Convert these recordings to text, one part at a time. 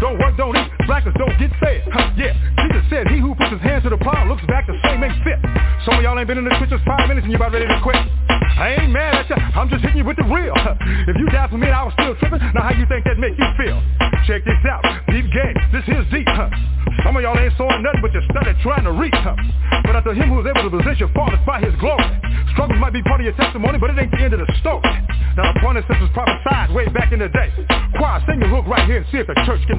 Don't work don't eat. Blackers don't get fed. Huh, yeah. Jesus said he who puts his hands to the plow looks back the same ain't fit. Some of y'all ain't been in the trenches five minutes and you about ready to quit. I ain't mad at you. I'm just hitting you with the real. If you died for me I was still tripping, now how you think that make you feel? Check this out. Deep game. This here's deep. Huh? Some of y'all ain't sawing nothing but you studied trying to reach. Huh? But after him who is able to possess your fathers by his glory. Struggles might be part of your testimony, but it ain't the end of the story. Now the point is this was prophesied way back in the day. Choir, sing your hook right here and see if the church can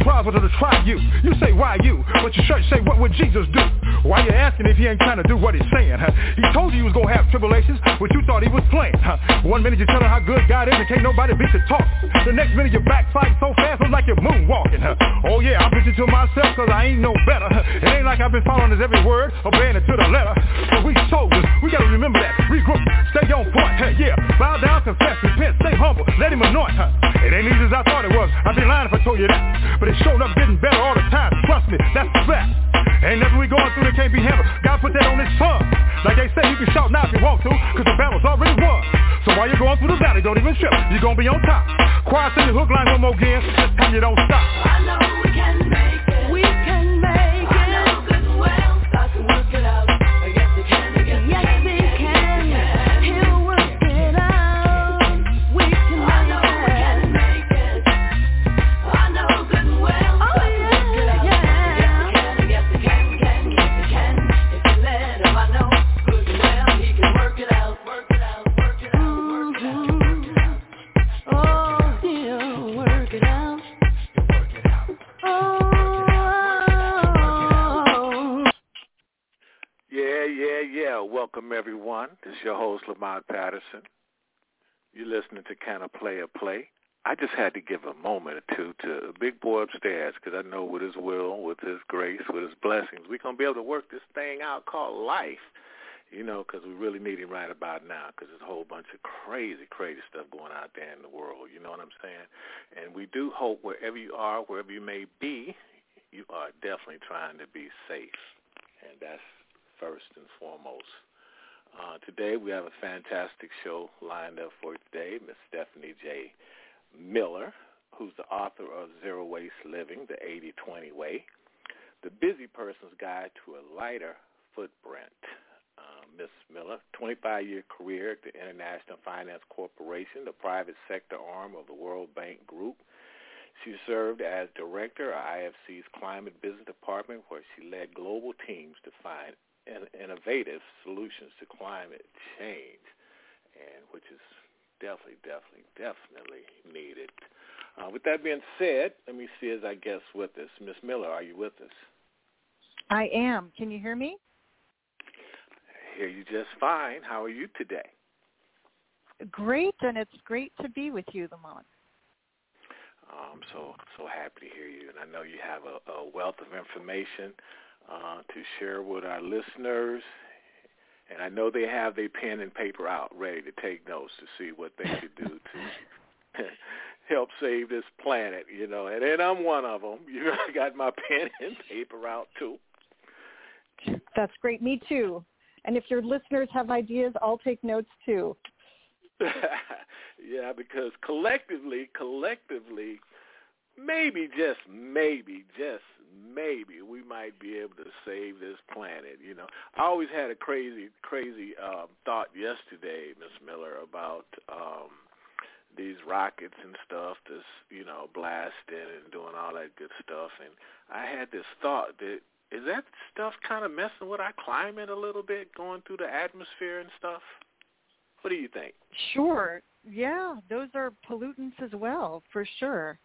You you were to try you. You say, why you? But your church say, what would Jesus do? Why you asking if he ain't trying to do what he's saying? Huh? He told you he was to have tribulations, but you thought he was playing. Huh? One minute you're telling how good God is and can't nobody beat the talk. The next minute you're backsliding so fast, it's like you're moonwalking. Huh? Oh yeah, I'm preaching to myself cause I ain't no better. It ain't like I've been following his every word, obeying it to the letter. But we soldiers, we gotta remember that. Regroup, stay on point. Huh? Yeah, bow down, confess, repent, stay humble, let him anoint. Huh? It ain't easy as I thought it was. I'd be lying if I told you that. But it showed up getting better all the time. Trust me, that's the fact. Ain't nothing we going through that can't be handled. God put that on his son. Like they say, you can shout now if you want to, cause the battle's already won. So while you're going through the valley, don't even trip. You're gonna be on top. Choir, sing the hook line one more again. This time you don't stop. I know we can make host Lamont Patterson. You're listening to Can I Play a Play? I just had to give a moment or two to big boy upstairs because I know with his will, with his grace, with his blessings, we're going to be able to work this thing out called life. You know, because we really need him right about now because there's a whole bunch of crazy, crazy stuff going out there in the world. You know what I'm saying? And we do hope wherever you are, wherever you may be, you are definitely trying to be safe. And that's first and foremost. Uh, today we have a fantastic show lined up for today. Miss Stephanie J. Miller, who's the author of Zero Waste Living, the 80-20 Way, The Busy Person's Guide to a Lighter Footprint. Uh, Miss Miller, 25-year career at the International Finance Corporation, the private sector arm of the World Bank Group. She served as director of IFC's Climate Business Department, where she led global teams to find in- innovative solutions to climate change, and which is definitely, definitely, definitely needed. Uh, with that being said, let me see as I guess with us. Miss Miller, are you with us? I am. Can you hear me? I hear you just fine. How are you today? Great, and it's great to be with you, Lamont. I'm so so happy to hear you, and I know you have a, a wealth of information uh, to share with our listeners. And I know they have their pen and paper out, ready to take notes to see what they could do to help save this planet. You know, and then I'm one of them. You know, I got my pen and paper out too. That's great. Me too. And if your listeners have ideas, I'll take notes too. yeah, because collectively, collectively, maybe just maybe, just maybe, we might be able to save this planet. You know, I always had a crazy, crazy um, thought yesterday, Miss Miller, about um, these rockets and stuff, this you know, blasting and doing all that good stuff. And I had this thought that is that stuff kind of messing with our climate a little bit, going through the atmosphere and stuff. What do you think? Sure. Yeah, those are pollutants as well, for sure.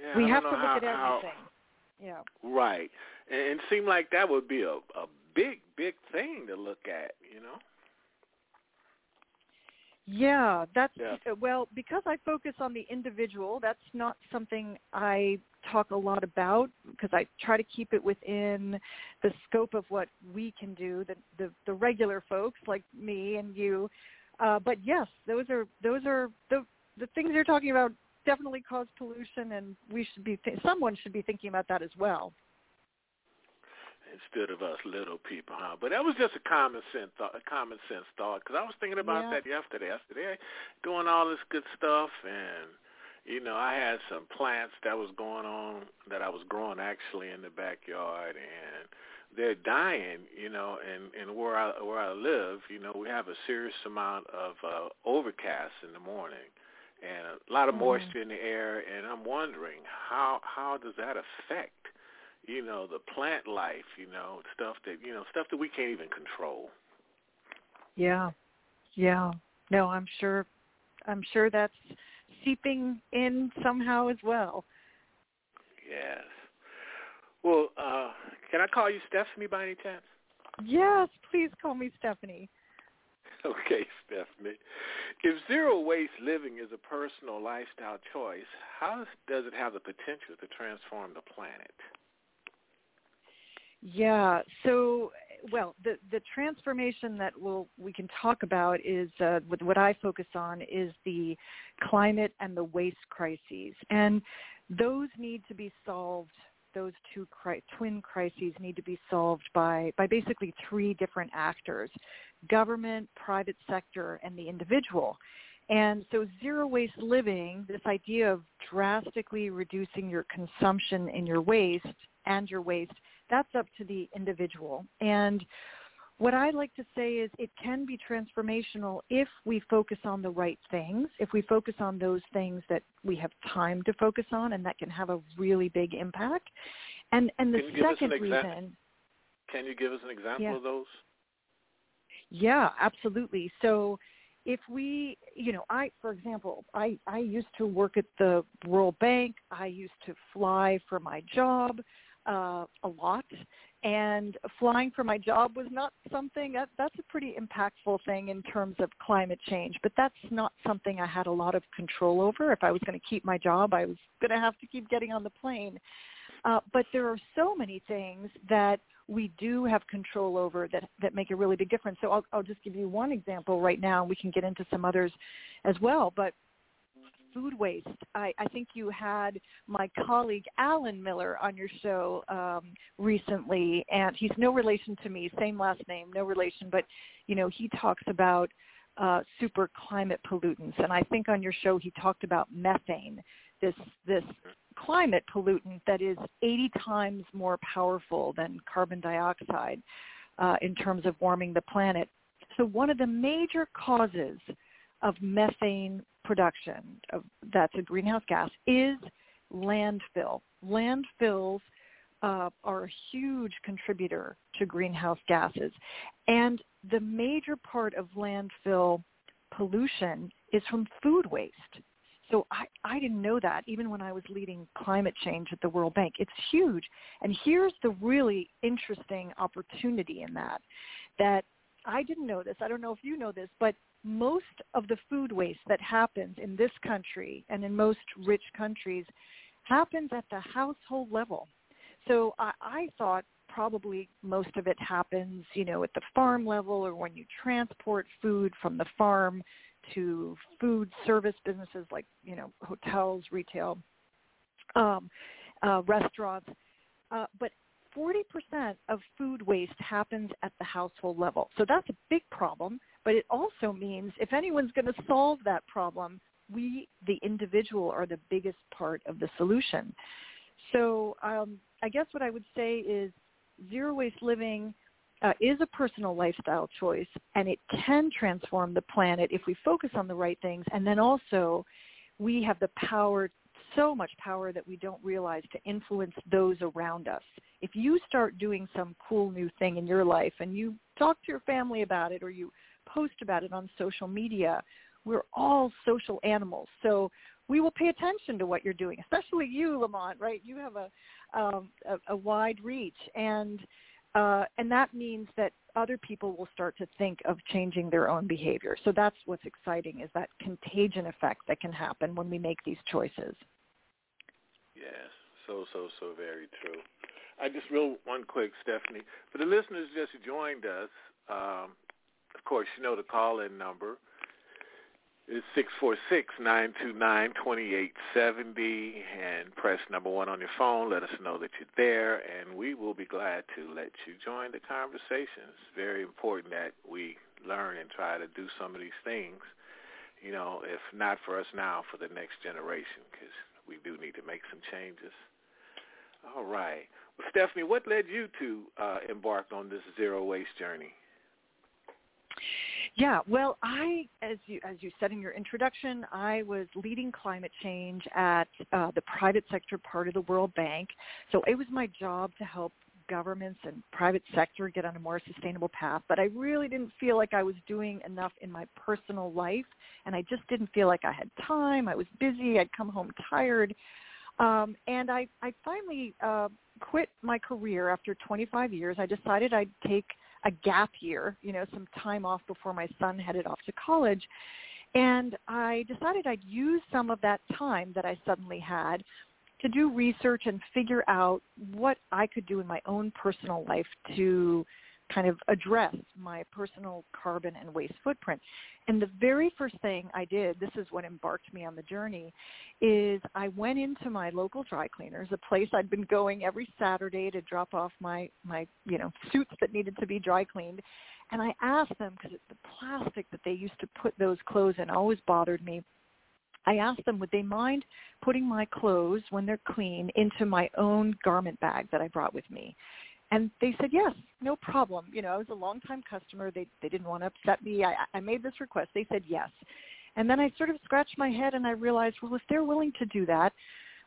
Yeah, we have to look how- at how- everything. Yeah. Right. And it seemed like that would be a a big big thing to look at, you know. Yeah, that's Yeah. uh, well because I focus on the individual. That's not something I talk a lot about because I try to keep it within the scope of what we can do, the the, the regular folks like me and you. Uh, but yes, those are those are the the things you're talking about definitely cause pollution, and we should be th- someone should be thinking about that as well. Instead of us little people, huh? But that was just a common sense thought, a common sense thought. Because I was thinking about Yeah. that yesterday. Yesterday, doing all this good stuff, and you know, I had some plants that was going on that I was growing actually in the backyard, and they're dying. You know, and and where I where I live, you know, we have a serious amount of uh, overcast in the morning, and a lot of Mhm. moisture in the air, and I'm wondering how how does that affect you know, the plant life, you know, stuff that you know, stuff that we can't even control. Yeah, yeah. No, I'm sure. I'm sure that's seeping in somehow as well. Yes. Well, uh can I call you Stephanie by any chance? Yes, please call me Stephanie. Okay, Stephanie. If zero waste living is a personal lifestyle choice, how does it have the potential to transform the planet? Yeah. So, well, the the transformation that we'll we can talk about is uh, what I focus on is the climate and the waste crises, and those need to be solved. Those two cri- twin crises need to be solved by by basically three different actors: government, private sector, and the individual. And so zero waste living, this idea of drastically reducing your consumption in your waste and your waste, that's up to the individual. And what I like to say is it can be transformational if we focus on the right things, if we focus on those things that we have time to focus on and that can have a really big impact. And and the Can you give us an second example? reason Can you give us an example Yeah. of those? Yeah, absolutely. So if we, you know, I, for example, I, I used to work at the World Bank. I used to fly for my job uh, a lot. And flying for my job was not something that that's a pretty impactful thing in terms of climate change. But that's not something I had a lot of control over. If I was going to keep my job, I was going to have to keep getting on the plane. Uh, but there are so many things that we do have control over that that make a really big difference. So I'll, I'll just give you one example right now, and we can get into some others as well. But food waste. I, I think you had my colleague Alan Miller on your show um, recently, and he's no relation to me, same last name, no relation, but you know he talks about uh, super climate pollutants, and I think on your show he talked about methane, this this climate pollutant that is 80 times more powerful than carbon dioxide uh, in terms of warming the planet. So one of the major causes of methane production, of, that's a greenhouse gas, is landfill. Landfills uh, are a huge contributor to greenhouse gases. And the major part of landfill pollution is from food waste. So I, I didn't know that even when I was leading climate change at the World Bank. It's huge. And here's the really interesting opportunity in that, that I didn't know this. I don't know if you know this, but most of the food waste that happens in this country and in most rich countries happens at the household level. So I, I thought probably most of it happens, you know, at the farm level or when you transport food from the farm to food service businesses like, you know, hotels, retail, um, uh, restaurants. Uh, but 40% of food waste happens at the household level. So that's a big problem, but it also means if anyone's going to solve that problem, we, the individual, are the biggest part of the solution. So um, I guess what I would say is zero waste living uh, is a personal lifestyle choice, and it can transform the planet if we focus on the right things. And then also, we have the power, so much power that we don't realize, to influence those around us if you start doing some cool new thing in your life and you talk to your family about it or you post about it on social media, we're all social animals. So we will pay attention to what you're doing, especially you, Lamont, right? You have a, um, a, a wide reach. And uh, and that means that other people will start to think of changing their own behavior. So that's what's exciting is that contagion effect that can happen when we make these choices. Yes, so, so, so very true. I just real one quick, Stephanie. For the listeners just joined us, um, of course, you know the call-in number is six four six nine two nine twenty eight seventy, and press number one on your phone. Let us know that you're there, and we will be glad to let you join the conversation. It's very important that we learn and try to do some of these things. You know, if not for us now, for the next generation, because we do need to make some changes. All right. Well, Stephanie, what led you to uh, embark on this zero waste journey? Yeah, well, I, as you as you said in your introduction, I was leading climate change at uh, the private sector part of the World Bank. So it was my job to help governments and private sector get on a more sustainable path. But I really didn't feel like I was doing enough in my personal life, and I just didn't feel like I had time. I was busy. I'd come home tired. Um, and I, I finally uh, quit my career after 25 years. I decided I'd take a gap year, you know, some time off before my son headed off to college. And I decided I'd use some of that time that I suddenly had to do research and figure out what I could do in my own personal life to kind of address my personal carbon and waste footprint. And the very first thing I did, this is what embarked me on the journey, is I went into my local dry cleaners, a place I'd been going every Saturday to drop off my, my you know, suits that needed to be dry cleaned. And I asked them, because the plastic that they used to put those clothes in always bothered me, I asked them, would they mind putting my clothes when they're clean into my own garment bag that I brought with me? And they said yes no problem. You know i was a long time customer. They they didn't want to upset me. I i made this request. They said yes. And then i sort of scratched my head and i realized well if they're willing to do that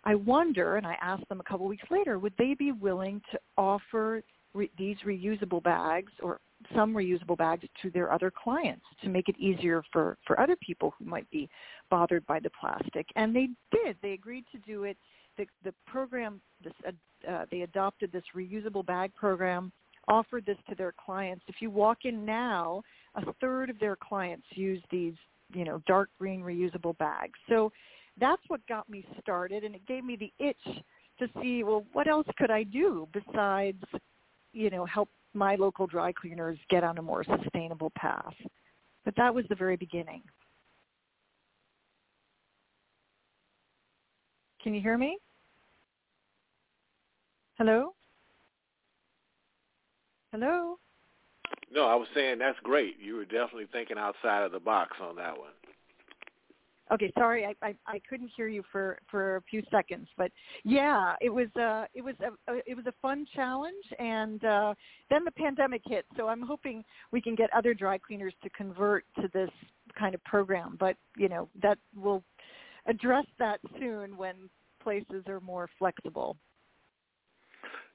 i wonder and i asked them a couple weeks later would they be willing to offer re- these reusable bags or some reusable bags to their other clients to make it easier for for other people who might be bothered by the plastic? And they did. They agreed to do it the the program this uh, uh, they adopted this reusable bag program, offered this to their clients. If you walk in now, a third of their clients use these, you know, dark green reusable bags. So that's what got me started, and it gave me the itch to see, well, what else could I do besides, you know, help my local dry cleaners get on a more sustainable path. But that was the very beginning. Can you hear me? Hello? Hello? No, I was saying that's great. You were definitely thinking outside of the box on that one. Okay, sorry, I, I, I couldn't hear you for, for a few seconds, but yeah, it was uh, it was a, a it was a fun challenge, and uh, then the pandemic hit. So I'm hoping we can get other dry cleaners to convert to this kind of program. But you know that will address that soon when places are more flexible.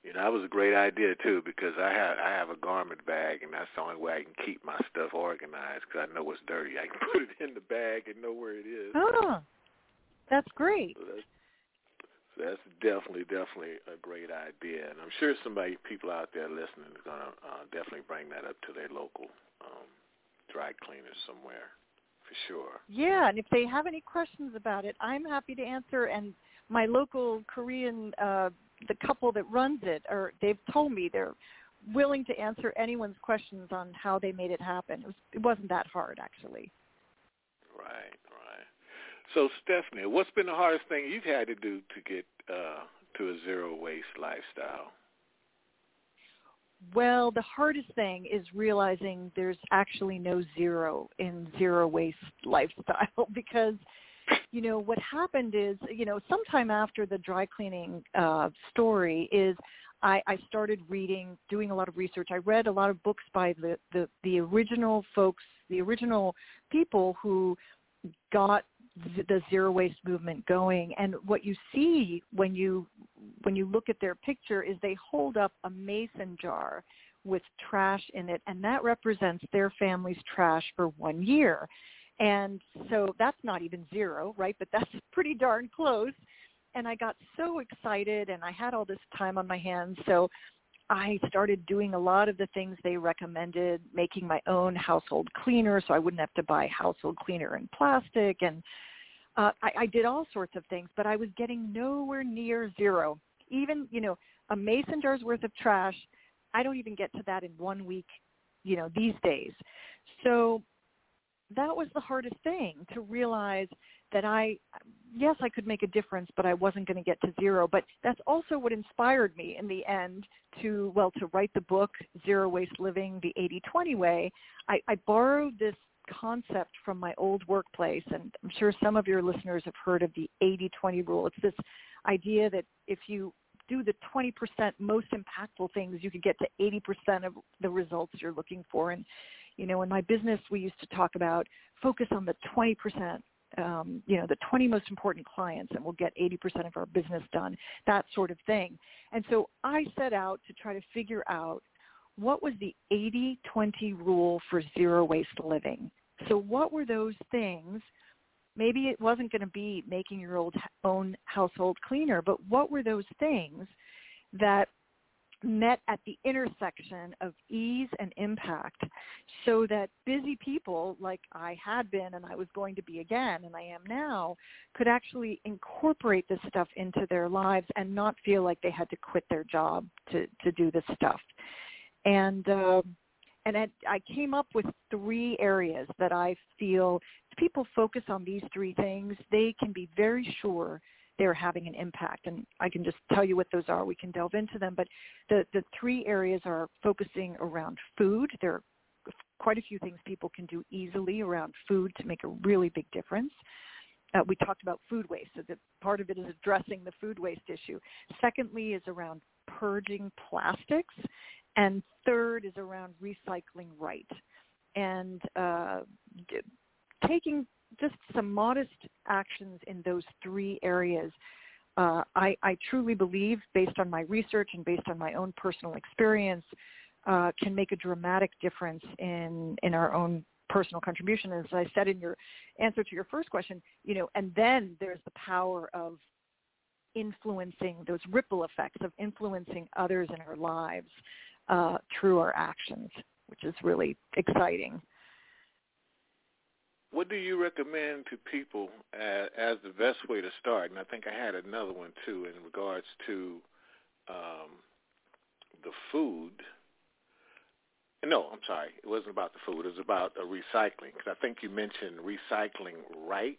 You know, that was a great idea too because I have I have a garment bag and that's the only way I can keep my stuff organized because I know it's dirty. I can put it in the bag and know where it is. Oh, that's great. So that's, so that's definitely definitely a great idea, and I'm sure somebody people out there listening is gonna uh, definitely bring that up to their local um, dry cleaners somewhere for sure. Yeah, and if they have any questions about it, I'm happy to answer. And my local Korean uh, the couple that runs it, or they've told me they're willing to answer anyone's questions on how they made it happen. It, was, it wasn't that hard, actually. Right, right. So, Stephanie, what's been the hardest thing you've had to do to get uh, to a zero waste lifestyle? Well, the hardest thing is realizing there's actually no zero in zero waste lifestyle because you know, what happened is, you know, sometime after the dry cleaning uh, story is I, I started reading, doing a lot of research. I read a lot of books by the, the, the original folks, the original people who got the zero waste movement going. And what you see when you when you look at their picture is they hold up a mason jar with trash in it, and that represents their family's trash for one year. And so that's not even zero, right? But that's pretty darn close. And I got so excited, and I had all this time on my hands, so I started doing a lot of the things they recommended, making my own household cleaner so I wouldn't have to buy household cleaner in plastic. And uh, I, I did all sorts of things, but I was getting nowhere near zero. Even, you know, a mason jar's worth of trash, I don't even get to that in one week, you know, these days. So that was the hardest thing to realize that I, yes, I could make a difference, but I wasn't going to get to zero. But that's also what inspired me in the end to, well, to write the book, Zero Waste Living, the 80-20 Way. I, I borrowed this concept from my old workplace, and I'm sure some of your listeners have heard of the 80-20 rule. It's this idea that if you do the 20% most impactful things, you could get to 80% of the results you're looking for. And, you know, in my business, we used to talk about focus on the 20%, um, you know, the 20 most important clients and we'll get 80% of our business done, that sort of thing. And so I set out to try to figure out what was the 80-20 rule for zero waste living. So what were those things maybe it wasn't going to be making your old own household cleaner, but what were those things that met at the intersection of ease and impact so that busy people like I had been and I was going to be again and I am now could actually incorporate this stuff into their lives and not feel like they had to quit their job to, to do this stuff. And uh, and it, I came up with three areas that I feel if people focus on these three things, they can be very sure they're having an impact. And I can just tell you what those are. We can delve into them. But the, the three areas are focusing around food. There are quite a few things people can do easily around food to make a really big difference. Uh, we talked about food waste, so that part of it is addressing the food waste issue. Secondly is around purging plastics and third is around recycling right and uh, taking just some modest actions in those three areas. Uh, I, I, truly believe, based on my research and based on my own personal experience, uh, can make a dramatic difference in in our own personal contribution. As I said in your answer to your first question, you know, and then there's the power of influencing those ripple effects of influencing others in our lives uh, through our actions, which is really exciting. What do you recommend to people as, as the best way to start? And I think I had another one too in regards to um, the food. No, I'm sorry. It wasn't about the food. It was about uh, recycling because I think you mentioned recycling right.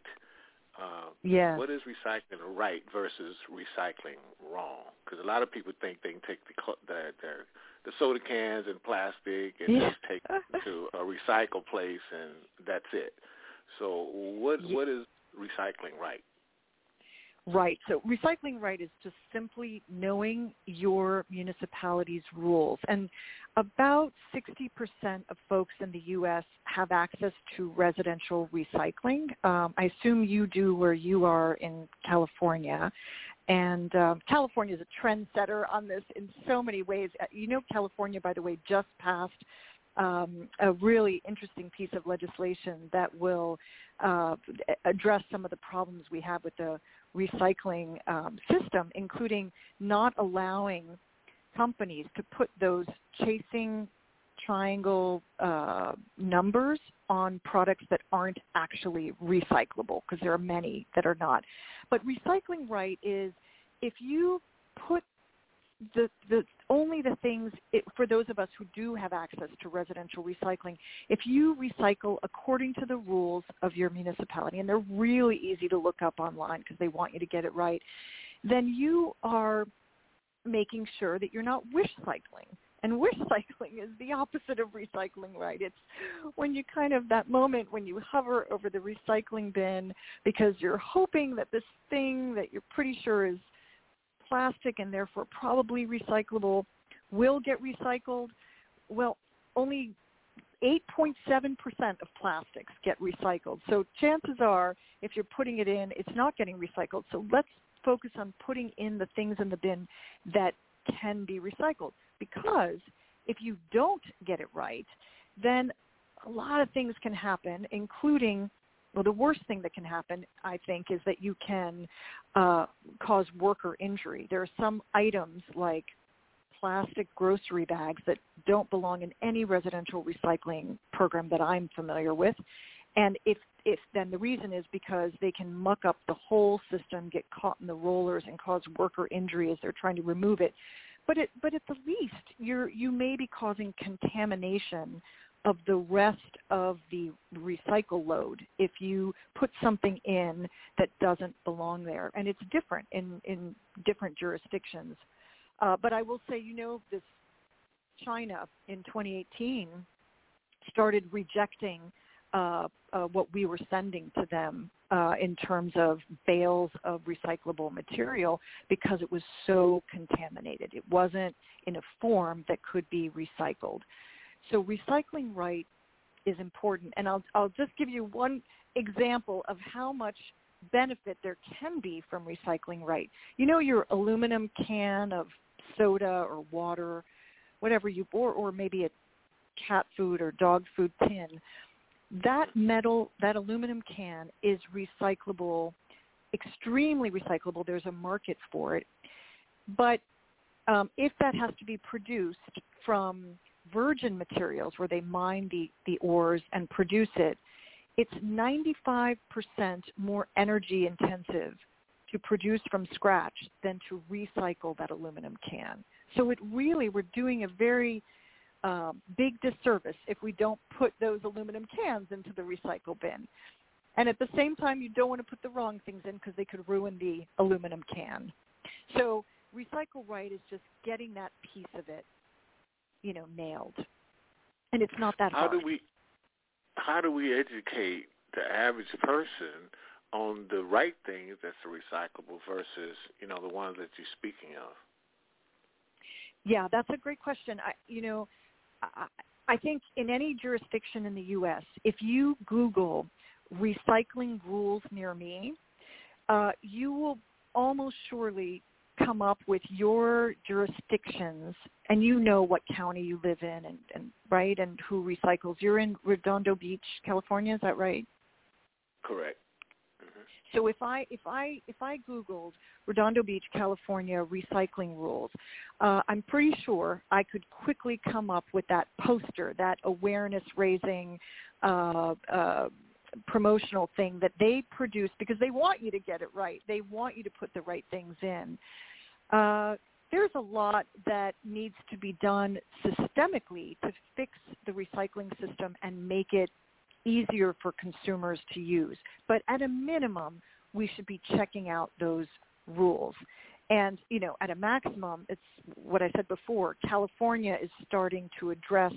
Uh, yeah. What is recycling right versus recycling wrong? Because a lot of people think they can take the, the their the soda cans and plastic and yeah. just take them to a recycle place and that's it. So what yeah. what is recycling right? Right. So recycling right is just simply knowing your municipality's rules. And about 60% of folks in the U.S. have access to residential recycling. Um, I assume you do where you are in California. And um, California is a trendsetter on this in so many ways. Uh, you know, California, by the way, just passed um, a really interesting piece of legislation that will uh, address some of the problems we have with the recycling um, system, including not allowing companies to put those chasing triangle uh, numbers on products that aren't actually recyclable because there are many that are not. But recycling right is if you put the the only the things it, for those of us who do have access to residential recycling if you recycle according to the rules of your municipality and they're really easy to look up online because they want you to get it right then you are making sure that you're not wish cycling. And wish cycling is the opposite of recycling right? It's when you kind of that moment when you hover over the recycling bin because you're hoping that this thing that you're pretty sure is plastic and therefore probably recyclable will get recycled well only 8.7% of plastics get recycled. So chances are, if you're putting it in, it's not getting recycled. So let's focus on putting in the things in the bin that can be recycled. Because if you don't get it right, then a lot of things can happen, including well, the worst thing that can happen, I think, is that you can uh, cause worker injury. There are some items like plastic grocery bags that don't belong in any residential recycling program that I'm familiar with. And if if then the reason is because they can muck up the whole system, get caught in the rollers, and cause worker injury as they're trying to remove it. But it, but at the least, you're you may be causing contamination of the rest of the recycle load if you put something in that doesn't belong there. And it's different in, in different jurisdictions. Uh, but I will say, you know, this China in 2018 started rejecting uh, uh, what we were sending to them uh, in terms of bales of recyclable material because it was so contaminated. It wasn't in a form that could be recycled. So recycling right is important. And I'll, I'll just give you one example of how much benefit there can be from recycling right. You know your aluminum can of soda or water, whatever you, or, or maybe a cat food or dog food tin. That metal, that aluminum can is recyclable, extremely recyclable. There's a market for it. But um, if that has to be produced from virgin materials where they mine the, the ores and produce it, it's 95% more energy intensive to produce from scratch than to recycle that aluminum can. So it really, we're doing a very um, big disservice if we don't put those aluminum cans into the recycle bin. And at the same time, you don't want to put the wrong things in because they could ruin the aluminum can. So recycle right is just getting that piece of it you know nailed. And it's not that how hard. do we how do we educate the average person on the right things that's recyclable versus you know the ones that you're speaking of? Yeah that's a great question. I you know i i think in any jurisdiction in the us if you google recycling rules near me uh, you will almost surely come up with your jurisdictions and you know what county you live in and, and right and who recycles. You're in Redondo Beach, California, is that right? Correct. So if I if I if I googled Redondo Beach, California recycling rules, uh, I'm pretty sure I could quickly come up with that poster, that awareness raising uh, uh, promotional thing that they produce because they want you to get it right. They want you to put the right things in. Uh, there's a lot that needs to be done systemically to fix the recycling system and make it easier for consumers to use. But at a minimum, we should be checking out those rules. And, you know, at a maximum, it's what I said before, California is starting to address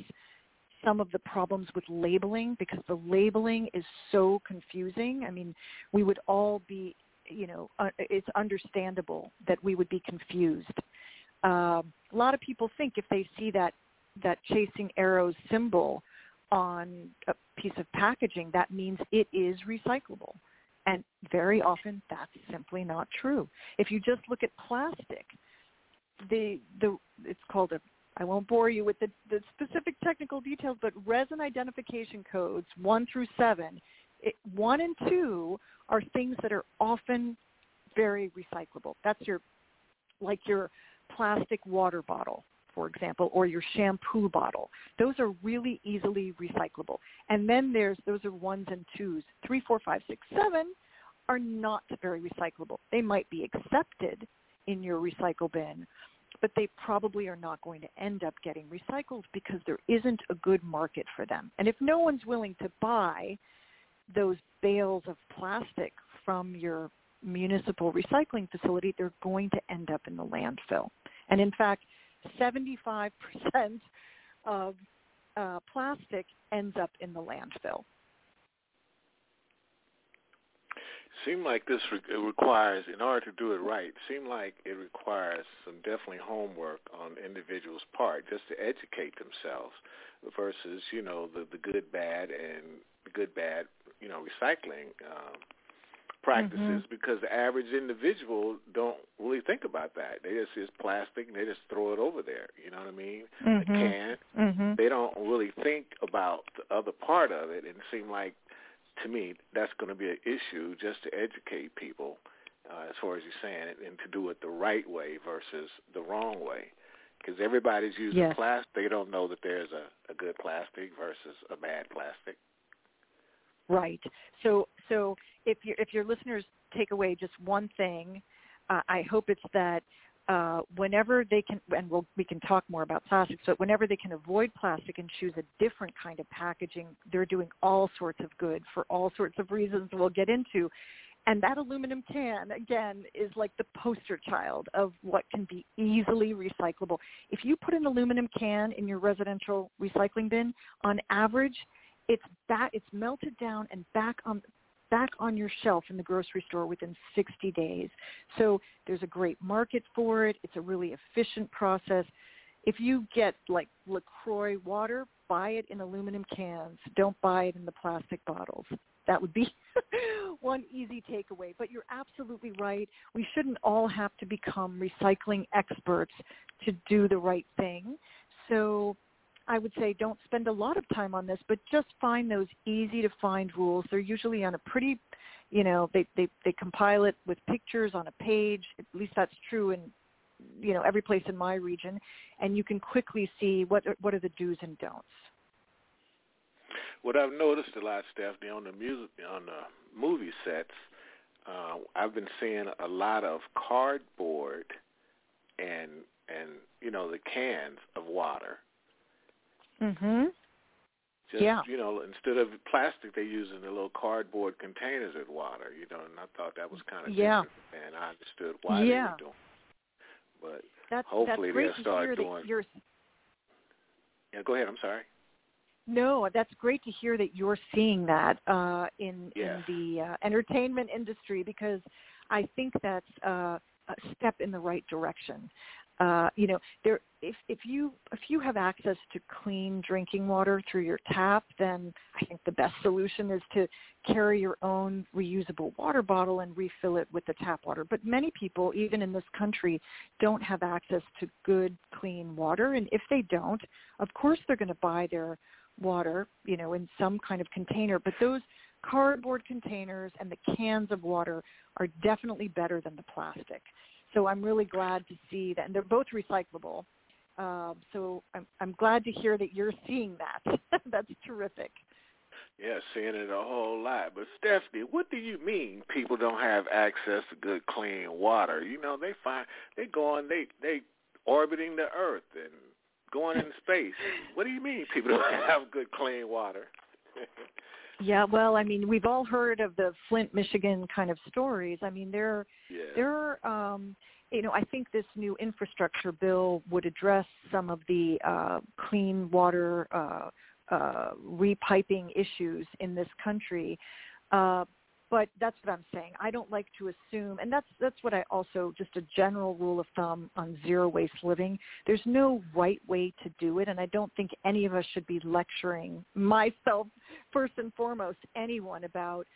some of the problems with labeling because the labeling is so confusing. I mean, we would all be you know, uh, it's understandable that we would be confused. Um, a lot of people think if they see that that chasing arrows symbol on a piece of packaging, that means it is recyclable. And very often that's simply not true. If you just look at plastic, the the it's called a I won't bore you with the, the specific technical details, but resin identification codes one through seven it, one and two are things that are often very recyclable. That's your, like your plastic water bottle, for example, or your shampoo bottle. Those are really easily recyclable. And then there's, those are ones and twos. Three, four, five, six, seven are not very recyclable. They might be accepted in your recycle bin, but they probably are not going to end up getting recycled because there isn't a good market for them. And if no one's willing to buy those bales of plastic from your municipal recycling facility, they're going to end up in the landfill. And in fact, 75% of uh, plastic ends up in the landfill. seem like this re- requires, in order to do it right, seem like it requires some definitely homework on individuals' part just to educate themselves versus, you know, the, the good, bad, and good, bad, you know, recycling um, practices Mhm. because the average individual don't really think about that. They just use plastic and they just throw it over there. You know what I mean? A Mhm. can. Mhm. They don't really think about the other part of it, and it seemed like to me that's going to be an issue just to educate people uh, as far as you're saying it, and to do it the right way versus the wrong way. Because everybody's using Yes. plastic, they don't know that there's a, a good plastic versus a bad plastic. Right. So so if your if your listeners take away just one thing, uh, I hope it's that uh, whenever they can, and we'll, we can talk more about plastics, but whenever they can avoid plastic and choose a different kind of packaging, they're doing all sorts of good for all sorts of reasons we'll get into. And that aluminum can, again, is like the poster child of what can be easily recyclable. If you put an aluminum can in your residential recycling bin, on average, it's back, it's melted down and back on back on your shelf in the grocery store within 60 days. So there's a great market for it. It's a really efficient process. If you get like LaCroix water, buy it in aluminum cans. Don't buy it in the plastic bottles. That would be one easy takeaway. But you're absolutely right. We shouldn't all have to become recycling experts to do the right thing. So I would say don't spend a lot of time on this, but just find those easy to find rules. They're usually on a pretty, you know, they, they, they compile it with pictures on a page. At least that's true in, you know, every place in my region. And you can quickly see what are, what are the do's and don'ts. What I've noticed a lot, Stephanie, on the music on the movie sets, uh, I've been seeing a lot of cardboard and and you know the cans of water. Mhm. Just Yeah. you know, instead of plastic, they're using the little cardboard containers with water. You know, and I thought that was kind of Yeah. different, and I understood why Yeah. they were doing. it. But That's Hopefully that's they'll start doing- you're yeah, go ahead. I'm sorry. No, that's great to hear that you're seeing that uh, in Yes. in the uh, entertainment industry because I think that's uh, a step in the right direction. Uh, you know, there if if you if you have access to clean drinking water through your tap, then I think the best solution is to carry your own reusable water bottle and refill it with the tap water. But many people, even in this country, don't have access to good clean water, and if they don't, of course they're going to buy their water, you know, in some kind of container. But those cardboard containers and the cans of water are definitely better than the plastic. So I'm really glad to see that, and they're both recyclable. Um, so I'm, I'm glad to hear that you're seeing that. That's terrific. Yeah, seeing it a whole lot. But Stephanie, what do you mean people don't have access to good clean water? You know, they find they go on they they orbiting the earth and going in space. What do you mean people don't have good clean water? Yeah, well, I mean, we've all heard of the Flint, Michigan kind of stories. I mean, there yeah. there are um you know i think this new infrastructure bill would address some of the uh clean water uh uh repiping issues in this country uh but that's what i'm saying. I don't like to assume and that's that's what i also just a general rule of thumb on zero waste living. There's no right way to do it and i don't think any of us should be lecturing myself first and foremost anyone about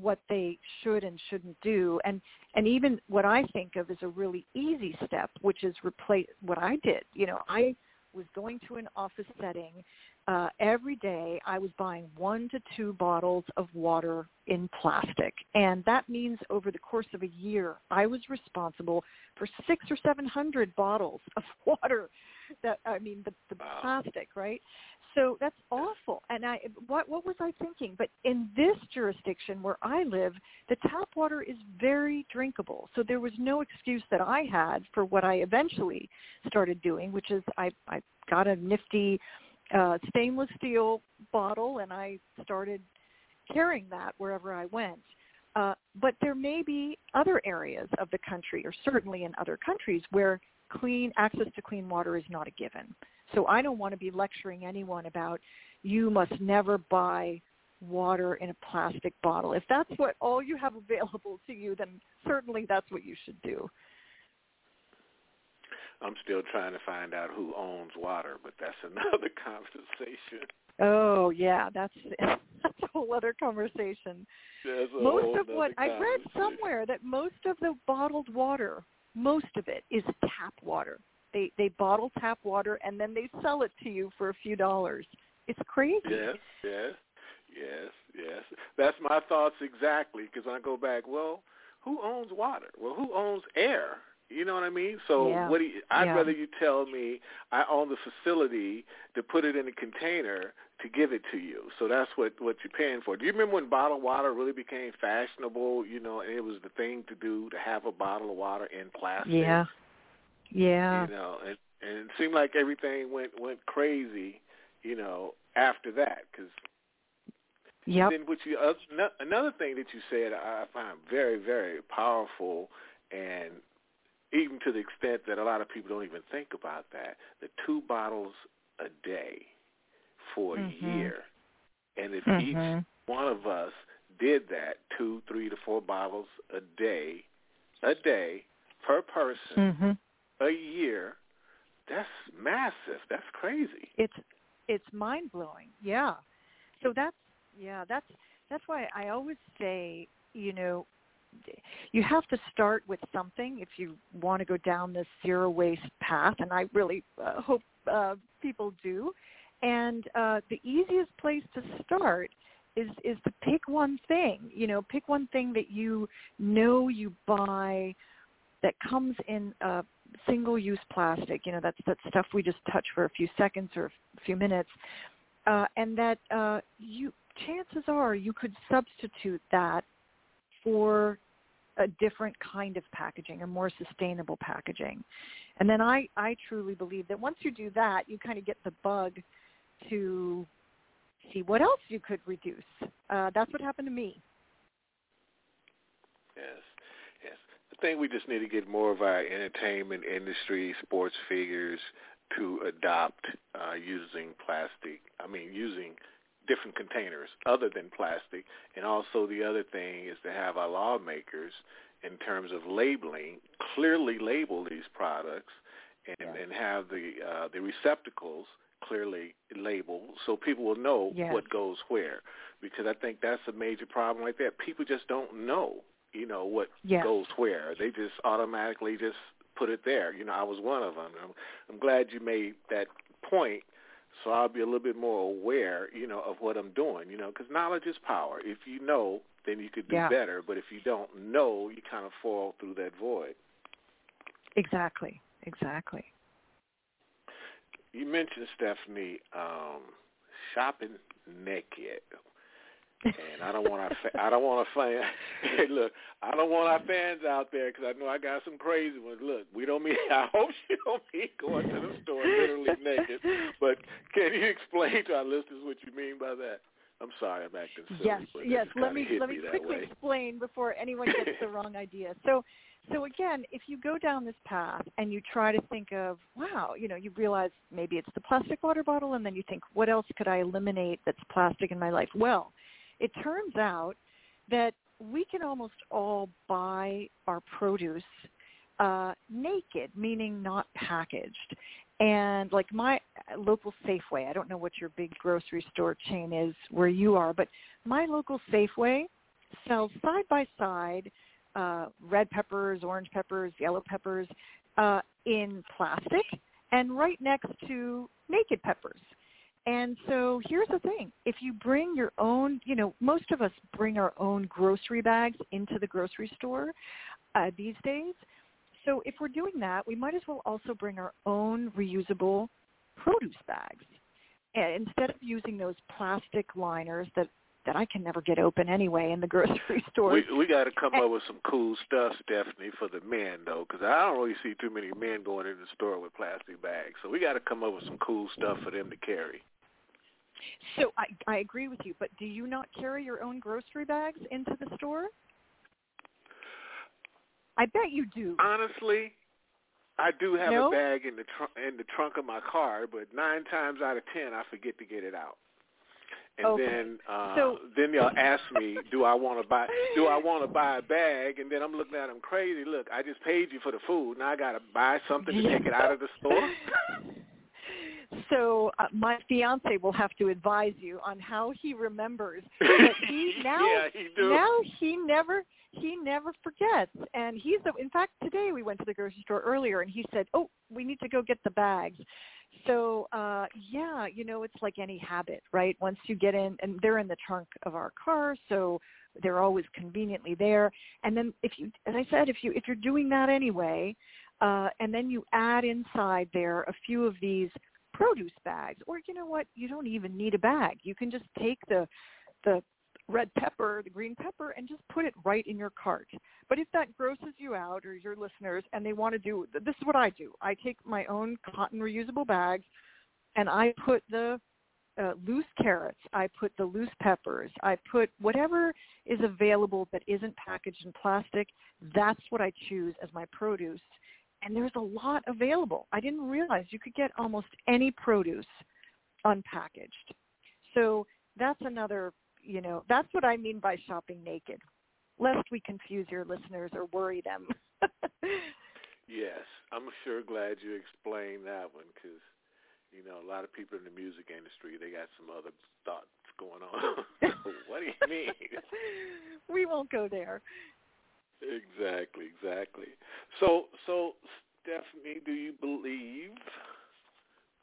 what they should and shouldn't do. And and even what i think of as a really easy step which is replace what i did. You know i was going to an office setting uh every day i was buying one to two bottles of water in plastic and that means over the course of a year i was responsible for six or seven hundred bottles of water that i mean the the Wow. plastic right so that's awful. And I, what what was I thinking? But in this jurisdiction where I live, the tap water is very drinkable. So there was no excuse that I had for what I eventually started doing, which is I I got a nifty uh, stainless steel bottle and I started carrying that wherever I went. Uh, but there may be other areas of the country, or certainly in other countries, where clean access to clean water is not a given. So I don't want to be lecturing anyone about you must never buy water in a plastic bottle. If that's what all you have available to you, then certainly that's what you should do. I'm still trying to find out who owns water, but that's another conversation. Oh yeah, that's that's a whole other conversation. Most of what I read somewhere that most of the bottled water, most of it is tap water. They they bottle tap water and then they sell it to you for a few dollars. It's crazy. Yes, yes, yes, yes. That's my thoughts exactly. Because I go back, well, who owns water? Well, who owns air? You know what I mean? So Yeah, what do you, I'd yeah. rather you tell me I own the facility to put it in a container to give it to you. So that's what what you're paying for. Do you remember when bottled water really became fashionable? You know, and it was the thing to do to have a bottle of water in plastic. Yeah. Yeah. You know, and and it seemed like everything went went crazy. You know, after that because Yep. then what you uh, no- another thing that you said I find very very powerful and even to the extent that a lot of people don't even think about that the two bottles a day for a Mhm. year and if Mhm. each one of us did that two three to four bottles a day a day per person Mhm. a year that's massive that's crazy it's it's mind blowing yeah so that's yeah that's that's why i always say you know you have to start with something if you want to go down this zero waste path and i really uh, hope uh, people do. And uh, the easiest place to start is is to pick one thing you know pick one thing that you know you buy that comes in uh, single use plastic you know that's that stuff we just touch for a few seconds or a few minutes uh, and that uh, you chances are you could substitute that for a different kind of packaging, a more sustainable packaging. And then I, I truly believe that once you do that, you kind of get the bug to see what else you could reduce. Uh, that's what happened to me. Yes, yes. I think we just need to get more of our entertainment industry, sports figures, to adopt uh, using plastic. I mean, using different containers other than plastic. And also the other thing is to have our lawmakers, in terms of labeling, clearly label these products and, Yeah. and have the uh, the receptacles clearly labeled so people will know Yes. what goes where. Because I think that's a major problem right there. People just don't know, you know, what Yes. goes where. They just automatically just put it there. You know, I was one of them. I'm, I'm glad you made that point, so I'll be a little bit more aware, you know, of what I'm doing. You know, because knowledge is power. If you know, then you could do Yeah. better. But if you don't know, you kind of fall through that void. Exactly. Exactly. You mentioned Stephanie um, shopping naked. And I don't want our fa- I don't want our fans. Hey, look, I don't want our fans out there because I know I got some crazy ones. Look, we don't mean. I hope she don't mean going to the store literally naked. But can you explain to our listeners what you mean by that? I'm sorry, I'm acting silly. yes, but yes. Let me let me that quickly way. explain before anyone gets the wrong idea. So, so again, if you go down this path and you try to think of, wow, you know, you realize maybe it's the plastic water bottle, and then you think, what else could I eliminate that's plastic in my life? Well, it turns out that we can almost all buy our produce uh, naked, meaning not packaged. And like my local Safeway, I don't know what your big grocery store chain is where you are, but my local Safeway sells side by side uh, red peppers, orange peppers, yellow peppers uh, in plastic, and right next to naked peppers. And so here's the thing. If you bring your own, you know, most of us bring our own grocery bags into the grocery store uh, these days. So if we're doing that, we might as well also bring our own reusable produce bags. And instead of using those plastic liners that, that I can never get open anyway in the grocery store. We we got to come up with some cool stuff, Stephanie, for the men though, because I don't really see too many men going in the store with plastic bags. So we got to come up with some cool stuff for them to carry. So I, I agree with you, but do you not carry your own grocery bags into the store? I bet you do. Honestly, I do have No? a bag in the tr- in the trunk of my car, but nine times out of ten, I forget to get it out. and Okay. then uh, So- then they'll ask me, do I want to buy do I want to buy a bag? And then I'm looking at them crazy. Look, I just paid you for the food. Now I got to buy something to take it out of the store. So uh, my fiance will have to advise you on how he remembers. But he now yeah, he do. now he never he never forgets and he's the, in fact today we went to the grocery store earlier and he said oh we need to go get the bags so uh yeah you know it's like any habit right once you get in and they're in the trunk of our car so they're always conveniently there and then if you as i said if you if you're doing that anyway uh and then you add inside there a few of these produce bags or you know what you don't even need a bag you can just take the the red pepper, the green pepper, and just put it right in your cart. But if that grosses you out or your listeners and they want to do, this is what I do. I take my own cotton reusable bags and I put the uh, loose carrots, I put the loose peppers, I put whatever is available that isn't packaged in plastic. That's what I choose as my produce. And there's a lot available. I didn't realize you could get almost any produce unpackaged. So that's another you know, that's what I mean by shopping naked, lest we confuse your listeners or worry them. Yes, I'm sure glad you explained that one because, you know, a lot of people in the music industry they got some other thoughts going on. what do you mean? we won't go there. Exactly, exactly. So, so Stephanie, do you believe?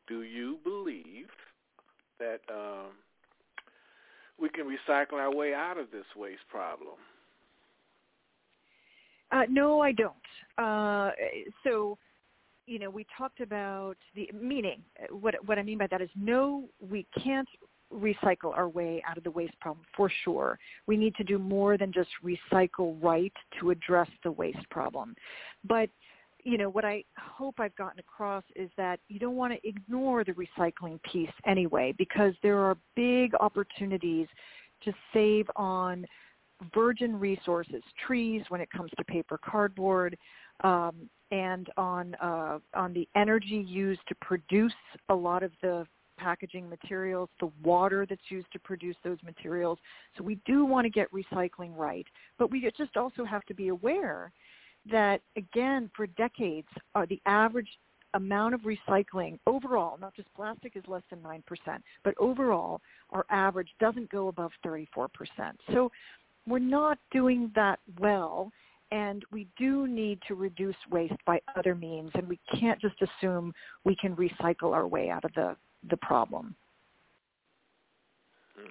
Do you believe that um, we can recycle our way out of this waste problem? Uh, no, I don't. Uh, so, you know, we talked about the meaning. What what I mean by that is, no, we can't recycle our way out of the waste problem for sure. We need to do more than just recycle right to address the waste problem. But you know, what I hope I've gotten across is that you don't want to ignore the recycling piece anyway because there are big opportunities to save on virgin resources, trees when it comes to paper cardboard, um, and on uh, on the energy used to produce a lot of the packaging materials, the water that's used to produce those materials. So we do want to get recycling right, but we just also have to be aware that again for decades uh, the average amount of recycling overall not just plastic is less than 9% but overall our average doesn't go above 34% so we're not doing that well and we do need to reduce waste by other means and we can't just assume we can recycle our way out of the the problem hmm.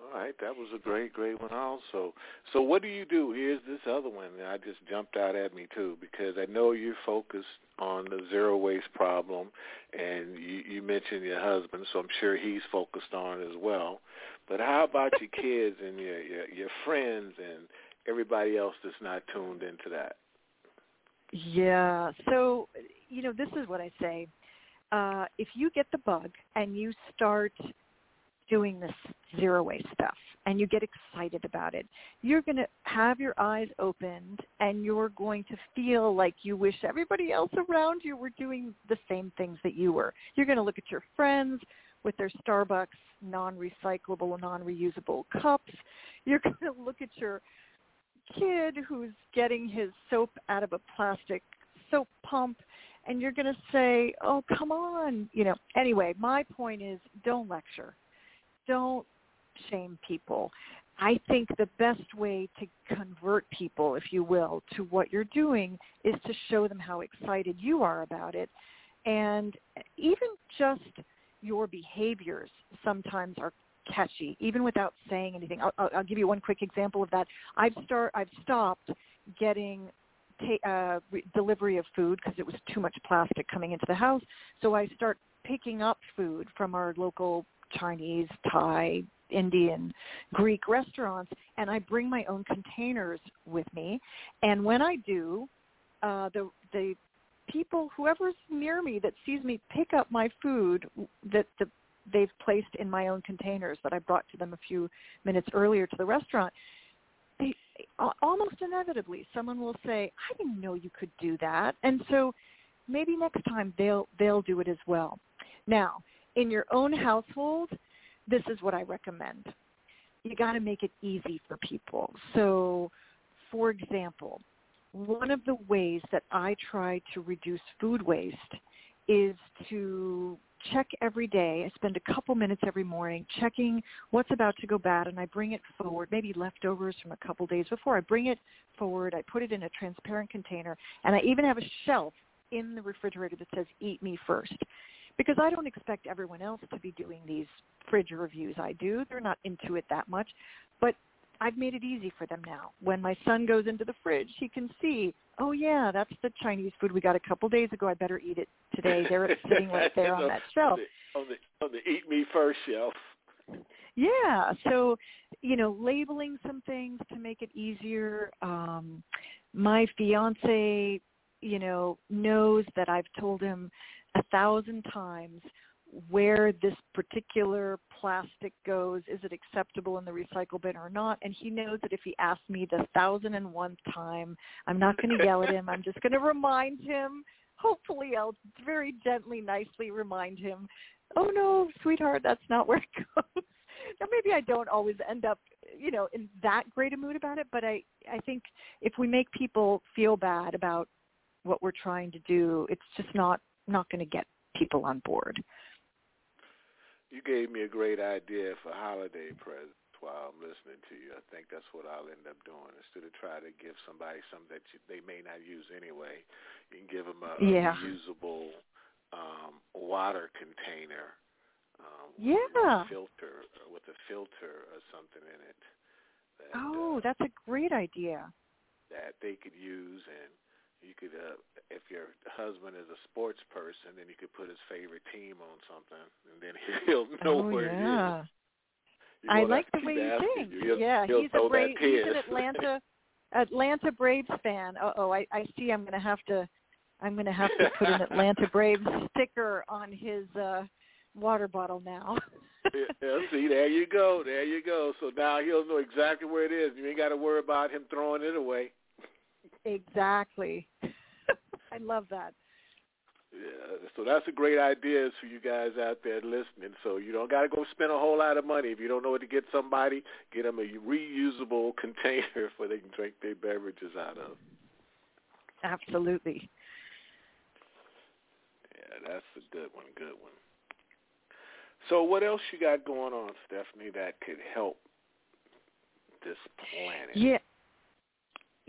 All right, that was a great, great one also. So what do you do? Here's this other one that I just jumped out at me too because I know you're focused on the zero waste problem and you, you mentioned your husband, so I'm sure he's focused on it as well. But how about your kids and your, your your friends and everybody else that's not tuned into that? Yeah. So, you know, this is what I say. Uh, if you get the bug and you start doing this zero waste stuff and you get excited about it, you're going to have your eyes opened and you're going to feel like you wish everybody else around you were doing the same things that you were. You're going to look at your friends with their Starbucks non-recyclable, non-reusable cups. You're going to look at your kid who's getting his soap out of a plastic soap pump and you're going to say, "Oh, come on." You know, anyway, my point is don't lecture. Don't shame people. I think the best way to convert people, if you will, to what you're doing is to show them how excited you are about it. And even just your behaviors sometimes are catchy, even without saying anything. I'll, I'll, give you one quick example of that. I've start I've stopped getting ta- uh, re- delivery of food because it was too much plastic coming into the house. So I start picking up food from our local Chinese, Thai, Indian, Greek restaurants, and I bring my own containers with me. And when I do, uh, the the people, whoever's near me that sees me pick up my food that the they've placed in my own containers that I brought to them a few minutes earlier to the restaurant, almost inevitably someone will say, "I didn't know you could do that," and so maybe next time they'll they'll do it as well. Now, in your own household, this is what I recommend. You got to make it easy for people. So, for example, one of the ways that I try to reduce food waste is to check every day. I spend a couple minutes every morning checking what's about to go bad and I bring it forward, maybe leftovers from a couple days before. I bring it forward, I put it in a transparent container, and I even have a shelf in the refrigerator that says eat me first. Because I don't expect everyone else to be doing these fridge reviews I do. They're not into it that much. But I've made it easy for them now. When my son goes into the fridge, he can see, oh yeah, that's the Chinese food we got a couple days ago. I better eat it today. There it's sitting right there on that shelf. On the, on the on the eat me first shelf. Yeah. So, you know, labeling some things to make it easier. Um my fiance, you know, knows that I've told him a thousand times where this particular plastic goes. Is it acceptable in the recycle bin or not? And he knows that if he asks me the thousand and one time, I'm not going to yell at him. I'm just going to remind him. Hopefully, I'll very gently, nicely remind him. Oh no, sweetheart, that's not where it goes. now maybe I don't always end up, you know, in that great a mood about it, but I I think if we make people feel bad about what we're trying to do, it's just not not going to get people on board. You gave me a great idea for holiday presents while I'm listening to you. I think that's what I'll end up doing instead of try to give somebody something that you, they may not use anyway. You can give them a, Yeah. a reusable um, water container. Um, Yeah. With a filter with a filter or something in it. That, Oh, uh, that's a great idea. that they could use and you could uh if your husband is a sports person then you could put his favorite team on something and then he'll know oh where it is. yeah. You I like the way you think. you. He'll, yeah, he'll he's a Brave, he's an. Atlanta Atlanta Braves fan. Uh oh, I, I see. I'm gonna have to I'm gonna have to put an Atlanta Braves sticker on his uh water bottle now. yeah, yeah, see, there you go, there you go. So now he'll know exactly where it is. You ain't got to worry about him throwing it away. Exactly. I love that. Yeah, so that's a great idea for you guys out there listening. So you don't got to go spend a whole lot of money. If you don't know what to get somebody, get them a reusable container for they can drink their beverages out of. Absolutely. Yeah, that's a good one, good one. So what else you got going on, Stephanie, that could help this planet? Yeah.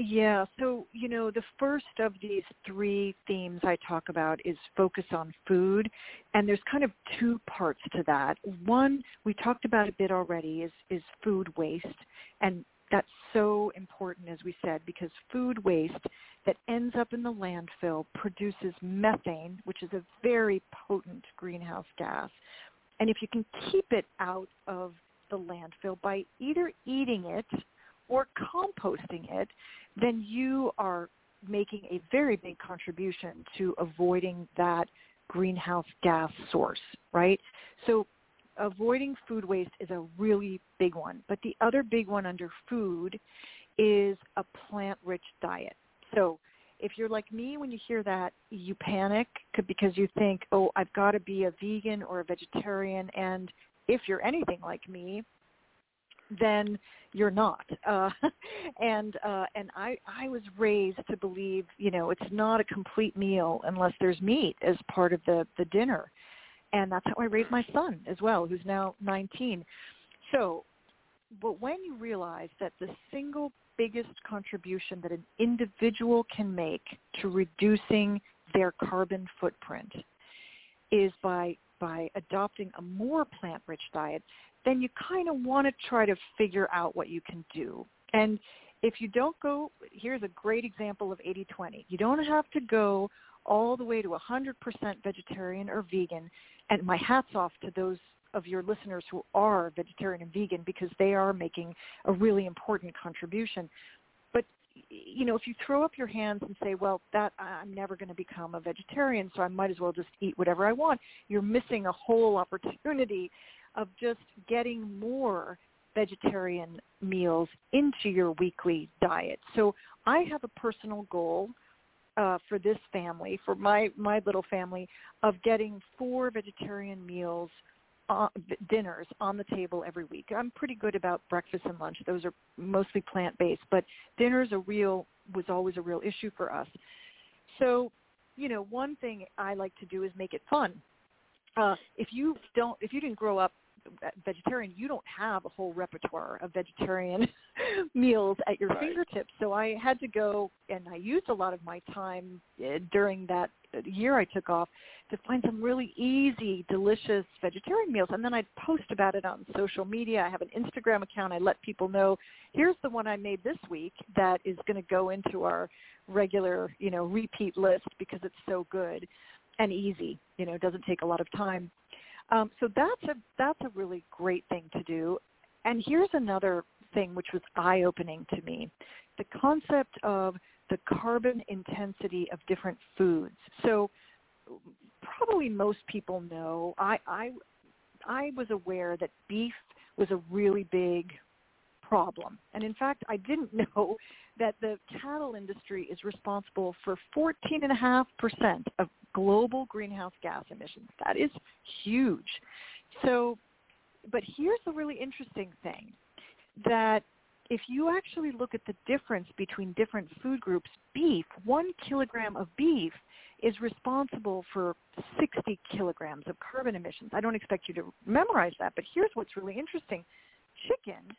Yeah, so you know, the first of these three themes I talk about is focus on food, and there's kind of two parts to that. One, we talked about a bit already, is is food waste, and that's so important, as we said, because food waste that ends up in the landfill produces methane, which is a very potent greenhouse gas. And if you can keep it out of the landfill by either eating it or composting it, then you are making a very big contribution to avoiding that greenhouse gas source, right? So avoiding food waste is a really big one. But the other big one under food is a plant-rich diet. So if you're like me, when you hear that, you panic because you think, oh, I've got to be a vegan or a vegetarian. And if you're anything like me, then you're not. Uh, and uh, and I I was raised to believe, you know, it's not a complete meal unless there's meat as part of the the dinner. And that's how I raised my son as well, who's now 19. So, but when you realize that the single biggest contribution that an individual can make to reducing their carbon footprint is by by adopting a more plant-rich diet, then you kind of want to try to figure out what you can do. And if you don't go, here's a great example of 80-20. You don't have to go all the way to 100% vegetarian or vegan. And my hat's off to those of your listeners who are vegetarian and vegan because they are making a really important contribution. But you know, if you throw up your hands and say, "Well, that I'm never going to become a vegetarian, so I might as well just eat whatever I want," you're missing a whole opportunity of just getting more vegetarian meals into your weekly diet. So I have a personal goal uh, for this family, for my my little family, of getting four vegetarian meals, uh, dinners on the table every week. I'm pretty good about breakfast and lunch; those are mostly plant based, but dinner's a real was always a real issue for us. So, you know, one thing I like to do is make it fun. Uh, if you don't, if you didn't grow up vegetarian, you don't have a whole repertoire of vegetarian meals at your Right. fingertips. So I had to go, and I used a lot of my time uh, during that year I took off to find some really easy, delicious vegetarian meals. And then I'd post about it on social media. I have an Instagram account. I let people know, here's the one I made this week that is going to go into our regular, you know, repeat list because it's so good and easy. You know, it doesn't take a lot of time. Um, so that's a that's a really great thing to do. And here's another thing which was eye opening to me: the concept of the carbon intensity of different foods. So probably most people know. I I I was aware that beef was a really big problem, and in fact, I didn't know that the cattle industry is responsible for 14.5% of global greenhouse gas emissions. That is huge. So, but here's the really interesting thing that if you actually look at the difference between different food groups, beef, one kilogram of beef is responsible for 60 kilograms of carbon emissions. I don't expect you to memorize that, but here's what's really interesting. Chicken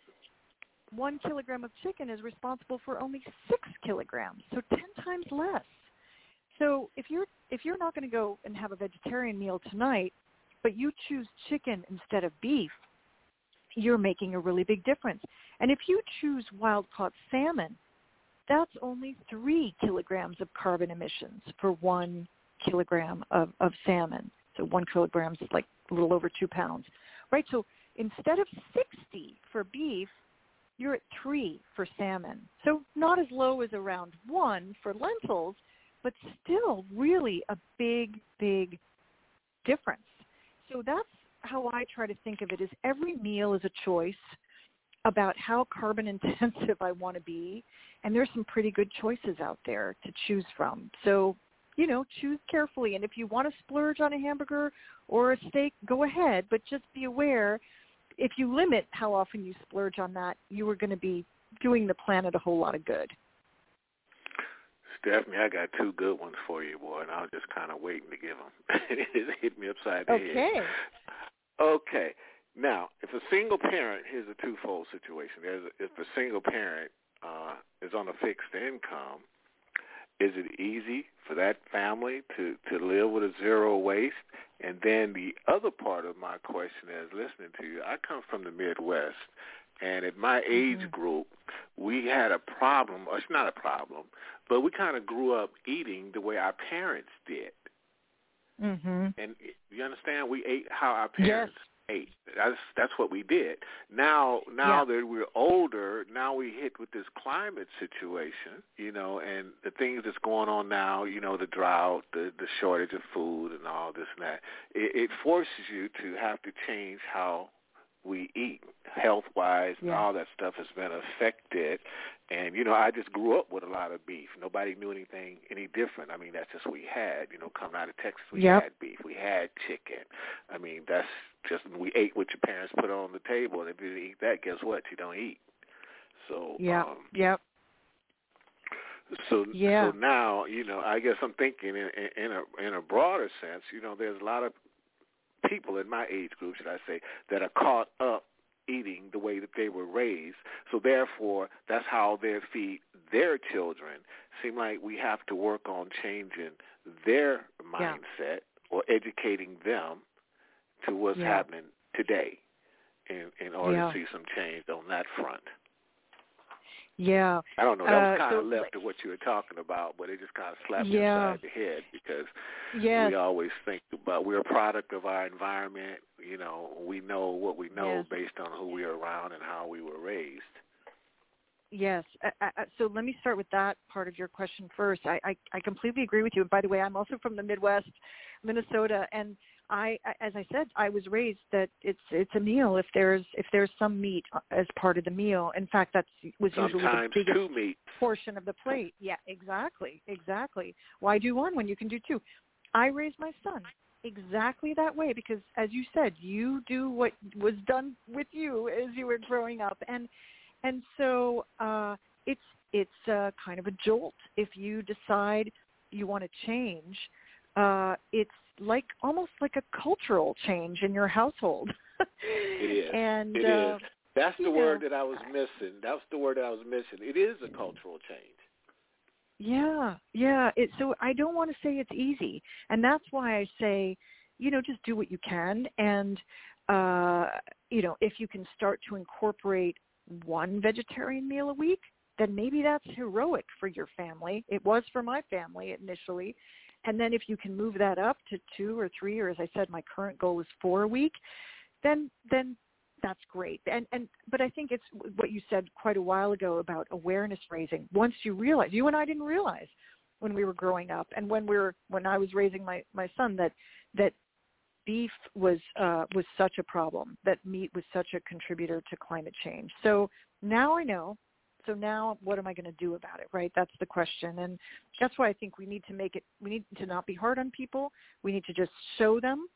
one kilogram of chicken is responsible for only six kilograms, so ten times less. So if you're if you're not going to go and have a vegetarian meal tonight, but you choose chicken instead of beef, you're making a really big difference. And if you choose wild caught salmon, that's only three kilograms of carbon emissions for one kilogram of, of salmon. So one kilogram is like a little over two pounds, right? So instead of 60 for beef, you're at three for salmon. So not as low as around one for lentils, but still really a big, big difference. So that's how I try to think of it is every meal is a choice about how carbon intensive I want to be. And there's some pretty good choices out there to choose from. So, you know, choose carefully. And if you want to splurge on a hamburger or a steak, go ahead. But just be aware if you limit how often you splurge on that, you are going to be doing the planet a whole lot of good. Stephanie, I got two good ones for you, boy, and I was just kind of waiting to give them. it hit me upside the head. Okay. Okay. Now, if a single parent, here's a twofold situation. There's, if a single parent uh, is on a fixed income, is it easy for that family to, to live with a zero waste? And then the other part of my question is listening to you, I come from the Midwest, and at my age Mhm. group, we had a problem, or it's not a problem, but we kind of grew up eating the way our parents did. Mhm. And you understand, we ate how our parents ate. That's that's what we did. Now now that we're older, now we hit with this climate situation, you know, and the things that's going on now, you know, the drought, the the shortage of food, and all this and that. It, it forces you to have to change how we eat, health wise, and Yeah. all that stuff has been affected. And you know, I just grew up with a lot of beef. Nobody knew anything any different. I mean, that's just what we had. You know, coming out of Texas, we Yep. had beef, we had chicken. I mean, that's just we ate what your parents put on the table, and if you didn't eat that, guess what? You don't eat. So Yeah. um, Yep. so Yeah. so now you know I guess I'm thinking in, in, in a in a broader sense. You know, there's a lot of people in my age group, should I say, that are caught up eating the way that they were raised. So therefore, that's how they feed their children. Seem like we have to work on changing their Yeah. mindset or educating them to what's Yeah. happening today in in order Yeah. to see some change on that front. Yeah. I don't know. That Uh, was kind so, of left to what you were talking about, but it just kind of slapped Yeah. upside the head because Yes. we always think about we're a product of our environment. You know, we know what we know Yes. based on who we are around and how we were raised. Yes. I, I, so let me start with that part of your question first. I, I, I completely agree with you. And by the way, I'm also from the Midwest, Minnesota, and I, as I said, I was raised that it's it's a meal if there's if there's some meat as part of the meal. In fact, that's was usually the Sometimes biggest two meat. portion of the plate. Yeah, exactly, exactly. Why do one when you can do two? I raised my son exactly that way because, as you said, you do what was done with you as you were growing up, and and so uh, it's it's uh, kind of a jolt if you decide you want to change. Uh, it's like almost like a cultural change in your household. It is. and It uh, is. That's the word know, that I was missing. That's the word that I was missing. It is a cultural change. Yeah, yeah. It, so I don't want to say it's easy, and that's why I say, you know, just do what you can, and uh, you know, if you can start to incorporate one vegetarian meal a week, then maybe that's heroic for your family. It was for my family initially, and then if you can move that up to two or three, or as I said, my current goal is four a week, then then that's great. And and but I think it's what you said quite a while ago about awareness raising. Once you realize, you and I didn't realize when we were growing up, and when we were when I was raising my my son that that beef was uh, was such a problem, that meat was such a contributor to climate change. So now I know. So now what am I going to do about it, right? That's the question. And that's why I think we need to make it we need to not be hard on people. We need to just show them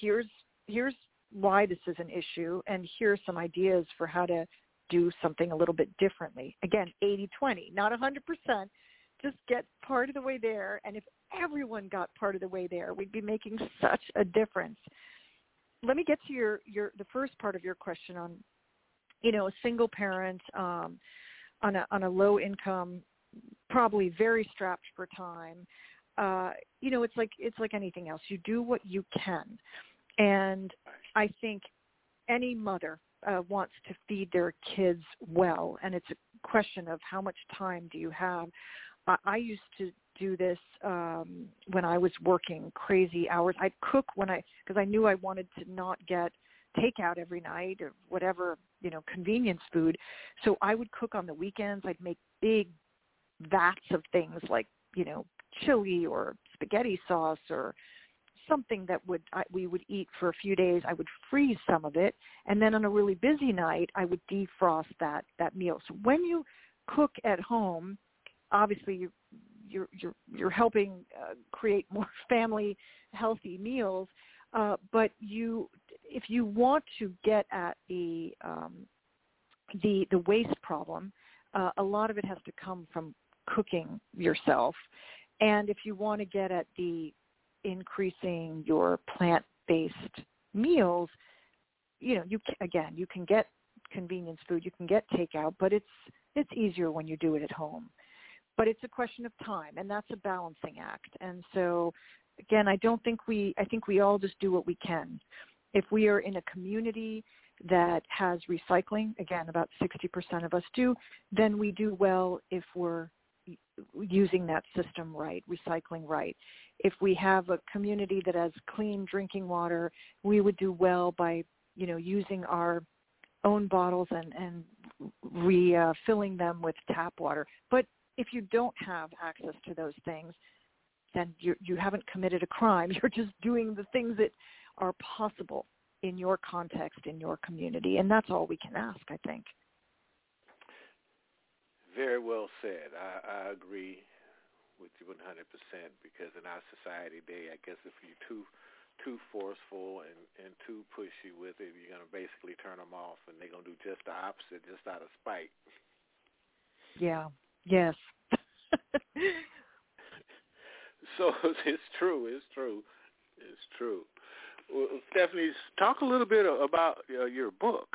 here's here's why this is an issue and here are some ideas for how to do something a little bit differently. Again, 80-20, not 100%. Just get part of the way there. And if everyone got part of the way there, we'd be making such a difference. Let me get to your, your the first part of your question on, you know, single parent um, on a on a low income, probably very strapped for time. Uh, you know, it's like it's like anything else. You do what you can. And I think any mother uh, wants to feed their kids well, and it's a question of how much time do you have. I, I used to do this um, when I was working crazy hours. I'd cook when I because I knew I wanted to not get takeout every night or whatever you know convenience food. So I would cook on the weekends. I'd make big vats of things like you know chili or spaghetti sauce or something that would I, we would eat for a few days. I would freeze some of it, and then on a really busy night, I would defrost that that meal. So when you cook at home, obviously you you're you're you're helping uh, create more family healthy meals. Uh, but you, if you want to get at the um, the the waste problem, uh, a lot of it has to come from cooking yourself. And if you want to get at the increasing your plant-based meals, you know, you ca- again, you can get convenience food, you can get takeout, but it's it's easier when you do it at home. But it's a question of time, and that's a balancing act. And so, again, I don't think we, I think we all just do what we can. If we are in a community that has recycling, again, about 60% of us do, then we do well if we're using that system right, recycling right. If we have a community that has clean drinking water, we would do well by, you know, using our own bottles and, and refilling uh, them with tap water. But if you don't have access to those things, then you you haven't committed a crime. You're just doing the things that are possible in your context, in your community, and that's all we can ask, I think. Very well said. I, I agree with you 100% because in our society today, I guess if you're too too forceful and and too pushy with it, you're gonna basically turn them off, and they're gonna do just the opposite, just out of spite. Yeah. Yes. So it's true. It's true. It's true. Well, Stephanie, talk a little bit about uh, your book.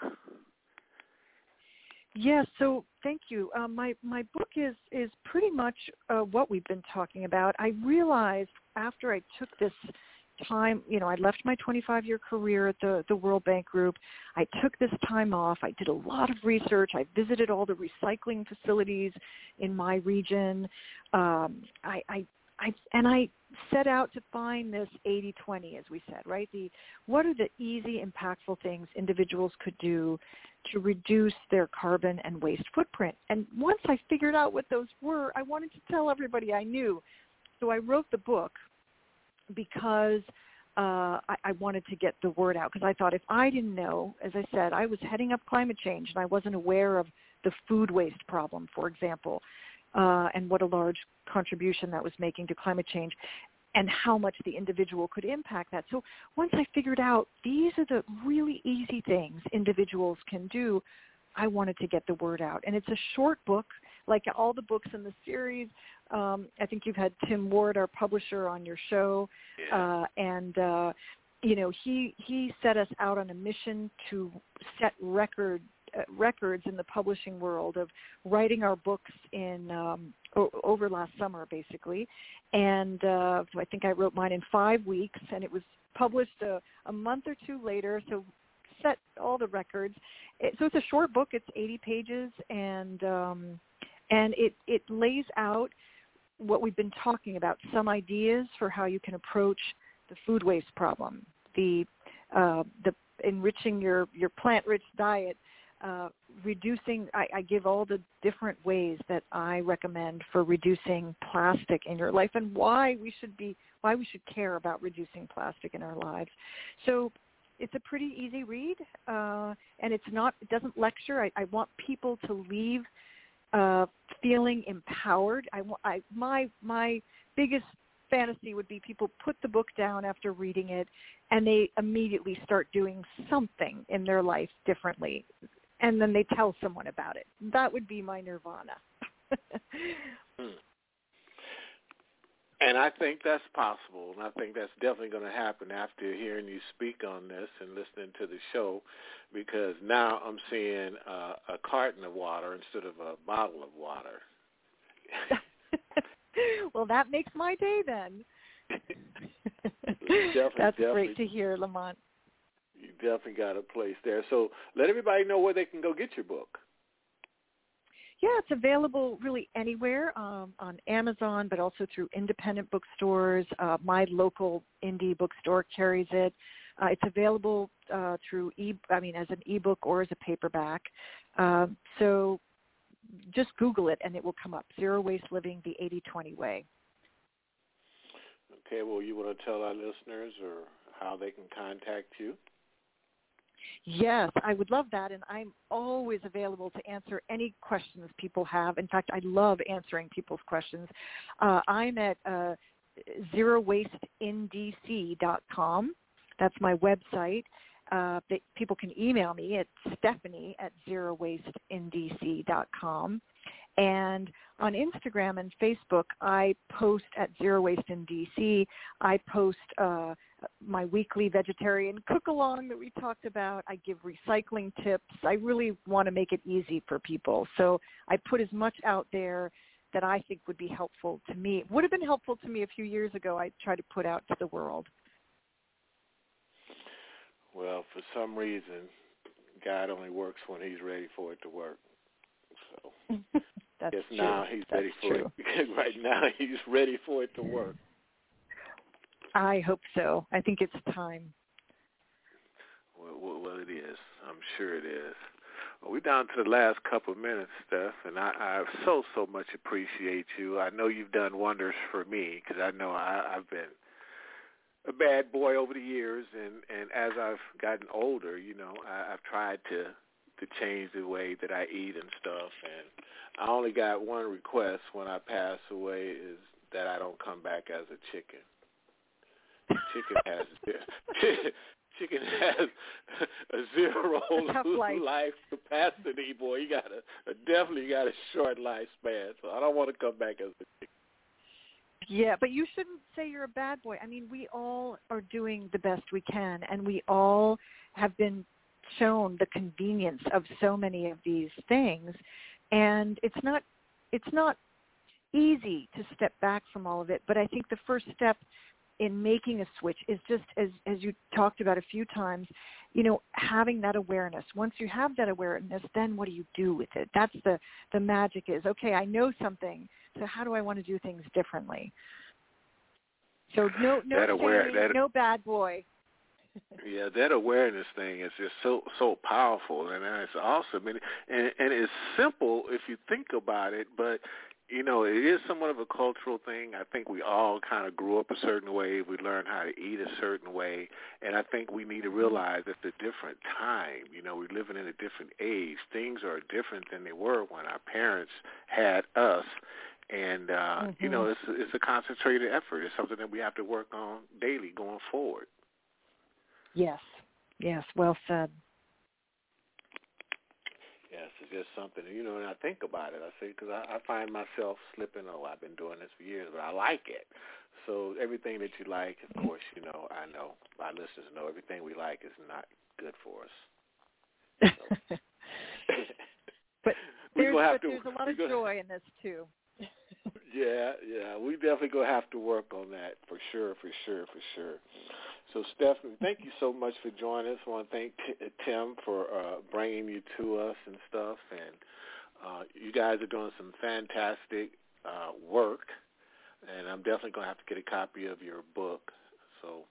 Yeah, so thank you. Um, my my book is is pretty much uh, what we've been talking about. I realized after I took this time, you know, I left my 25 year career at the the World Bank Group. I took this time off. I did a lot of research. I visited all the recycling facilities in my region. Um, I, I I and I set out to find this 80-20 as we said, right? The what are the easy impactful things individuals could do to reduce their carbon and waste footprint. And once I figured out what those were, I wanted to tell everybody I knew. So I wrote the book because uh, I, I wanted to get the word out because I thought if I didn't know, as I said, I was heading up climate change and I wasn't aware of the food waste problem, for example, uh, and what a large contribution that was making to climate change and how much the individual could impact that. So once I figured out these are the really easy things individuals can do, I wanted to get the word out. And it's a short book, like all the books in the series. Um, I think you've had Tim Ward, our publisher, on your show, Yeah. uh, and uh, you know he he set us out on a mission to set record records in the publishing world of writing our books in um, o- over last summer, basically. And uh, I think I wrote mine in five weeks, and it was published a, a month or two later. So set all the records. It, so it's a short book. It's 80 pages, and um, and it it lays out what we've been talking about, some ideas for how you can approach the food waste problem, the uh, the enriching your your plant-rich diet, uh, reducing. I, I give all the different ways that I recommend for reducing plastic in your life and why we should be why we should care about reducing plastic in our lives. So it's a pretty easy read, uh, and it's not. It doesn't lecture. I, I want people to leave uh, feeling empowered. I, I my my biggest fantasy would be people put the book down after reading it, and they immediately start doing something in their life differently, and then they tell someone about it. That would be my nirvana. And I think that's possible, and I think that's definitely going to happen after hearing you speak on this and listening to the show, because now I'm seeing uh, a carton of water instead of a bottle of water. well, that makes my day then. That's definitely. great to hear, Lamont. You definitely got a place there. So let everybody know where they can go get your book. Yeah, it's available really anywhere um, on Amazon, but also through independent bookstores. Uh, my local indie bookstore carries it. Uh, it's available uh, through e, I mean, as an ebook or as a paperback. Um, so just Google it and it will come up. Zero Waste Living: The 80/20 Way. Okay, well, you want to tell our listeners or how they can contact you? Yes, I would love that, and I'm always available to answer any questions people have. In fact, I love answering people's questions. Uh, I'm at uh, zerowasteindc.com. That's my website. Uh, people can email me at stephanie at zerowasteindc.com. And on Instagram and Facebook, I post at Zero Waste in DC. I post uh, my weekly vegetarian cook-along that we talked about. I give recycling tips. I really want to make it easy for people. So I put as much out there that I think would be helpful to me. It Would have been helpful to me a few years ago. I tried to put out to the world. Well, for some reason, God only works when he's ready for it to work. So That's yes, true. now he's That's ready for true. it. right now, he's ready for it to work. I hope so. I think it's time. Well, well, well, it is. I'm sure it is. Well, we're down to the last couple of minutes, Steph, and I, I so so much appreciate you. I know you've done wonders for me because I know I, I've been a bad boy over the years, and and as I've gotten older, you know, I, I've tried to to change the way that I eat and stuff. And I only got one request when I pass away is that I don't come back as a chicken. Chicken has chicken has a zero tough life. capacity, boy. You got a, a definitely got a short lifespan, so I don't want to come back as a chicken. Yeah, but you shouldn't say you're a bad boy. I mean, we all are doing the best we can, and we all have been shown the convenience of so many of these things, and it's not it's not easy to step back from all of it. But I think the first step in making a switch is just as as you talked about a few times, you know, having that awareness. Once you have that awareness, then what do you do with it? That's the the magic is, okay, I know something, so how do I want to do things differently? So no no That aware- shame, that- no bad boy. Yeah, that awareness thing is just so so powerful, and it's awesome, and and, and it's simple if you think about it, but you know, it is somewhat of a cultural thing. I think we all kind of grew up a certain way. We learned how to eat a certain way. And I think we need to mm-hmm. realize it's a different time. You know, we're living in a different age. Things are different than they were when our parents had us. And, uh, mm-hmm. you know, mm-hmm. it's, it's a concentrated effort. It's something that we have to work on daily going forward. Yes. Yes. Well said. Yes, it's just something, you know, and I think about it. I say, because I, I find myself slipping, oh, I've been doing this for years, but I like it. So everything that you like, of course, you know, I know, our listeners know everything we like is not good for us. So. but there's, but to, there's a lot of gonna, joy in this, too. yeah, yeah, we definitely gonna have to work on that for sure, for sure, for sure. So, Stephanie, thank you so much for joining us. I want to thank T- Tim for uh, bringing you to us and stuff. And uh, you guys are doing some fantastic uh, work, and I'm definitely going to have to get a copy of your book. So,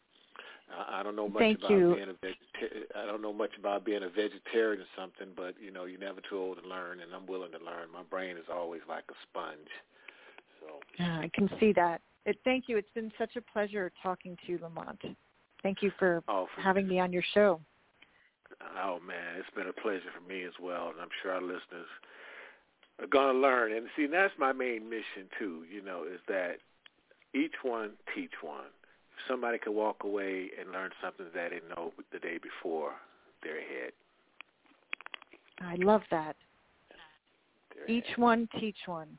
I, don't know much thank about you. being a vegetarian. I don't know much about being a vegetarian or something, but you know, you're never too old to learn, and I'm willing to learn. My brain is always like a sponge. So yeah, I can see that. It, thank you. It's been such a pleasure talking to you, Lamont. Thank you for, oh, for having me on your show. Oh man, it's been a pleasure for me as well, and I'm sure our listeners are going to learn. And see, that's my main mission too. You know, is that each one teach one. If somebody can walk away and learn something that they didn't know the day before, they're ahead. I love that. They're each ahead. one teach one.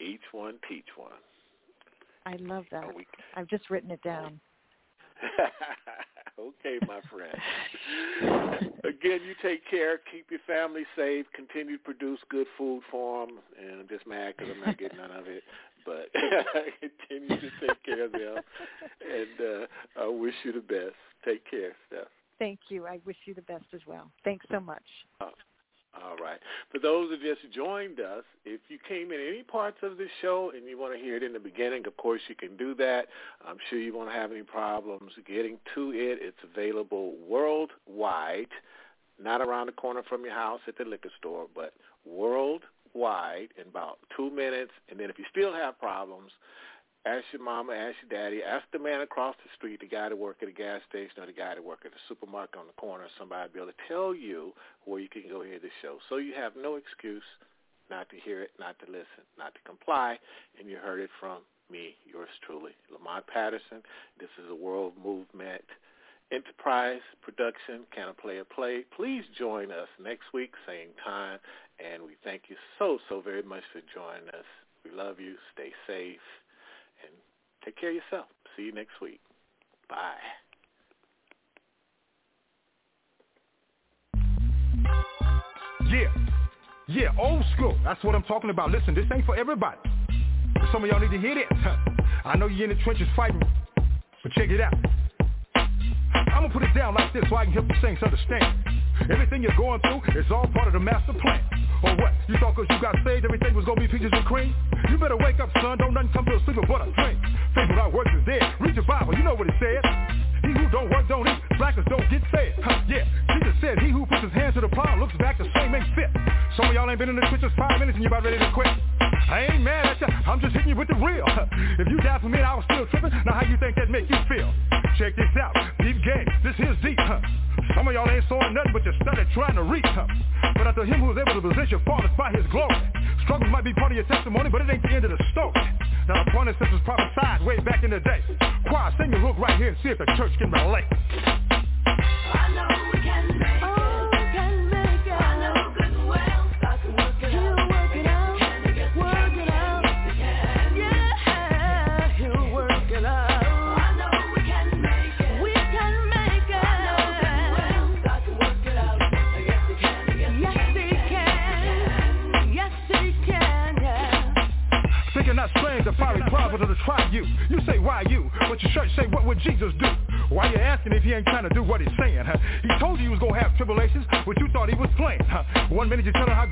Each one teach one. I love that. I've just written it down. okay, my friend. Again, you take care. Keep your family safe. Continue to produce good food for them. And I'm just mad because I'm not getting none of it. But continue to take care of them. And uh, I wish you the best. Take care, Steph. Thank you. I wish you the best as well. Thanks so much. Uh, all right. For those who just joined us, if you came in any parts of this show and you want to hear it in the beginning, of course you can do that. I'm sure you won't have any problems getting to it. It's available worldwide, not around the corner from your house at the liquor store, but worldwide in about two minutes. And then if you still have problems, Ask your mama, ask your daddy, ask the man across the street, the guy that work at a gas station or the guy that work at a supermarket on the corner, somebody be able to tell you where you can go hear the show. So you have no excuse not to hear it, not to listen, not to comply, and you heard it from me, yours truly, Lamont Patterson. This is a World Movement Enterprise production, Can a Play? Please join us next week, same time, and we thank you so, so very much for joining us. We love you. Stay safe. Take care of yourself. See you next week. Bye. Yeah. Yeah, old school. That's what I'm talking about. Listen, this ain't for everybody. Some of y'all need to hear this. I know you're in the trenches fighting, but check it out. I'm gonna put it down like this so I can help the saints understand. Everything you're going through is all part of the master plan. Or what? You thought cause you got saved everything was gonna be peaches and cream? You better wake up, son. Don't nothing come to a sleeper but a dream. Faith without works is dead. Read your Bible. You know what it said. He who don't work don't eat. Blackers don't get fed. Huh, yeah. Jesus said he who puts his hands to the plow looks back the same ain't fit. Some of y'all ain't been in the trenches five minutes and you about ready to quit. I ain't mad at ya. I'm just hitting you with the real. If you died for me I was still tripping, now how you think that make you feel? Check this out. Deep game. This here's deep. Huh? Some of y'all ain't sawing nothing but you started trying to reach something. But after him who is able to your fathers by his glory. Struggles might be part of your testimony, but it ain't the end of the story. Now this was prophesied way back in the day. Choir, sing your hook right here and see if the church can relate. I know we can make fiery prophet to try you. You say, why you? But your church say, what would Jesus do? Why you asking if he ain't trying to do what he's saying? Huh? He told you he was to have tribulations, but you thought he was playing. Huh? One minute you tell him how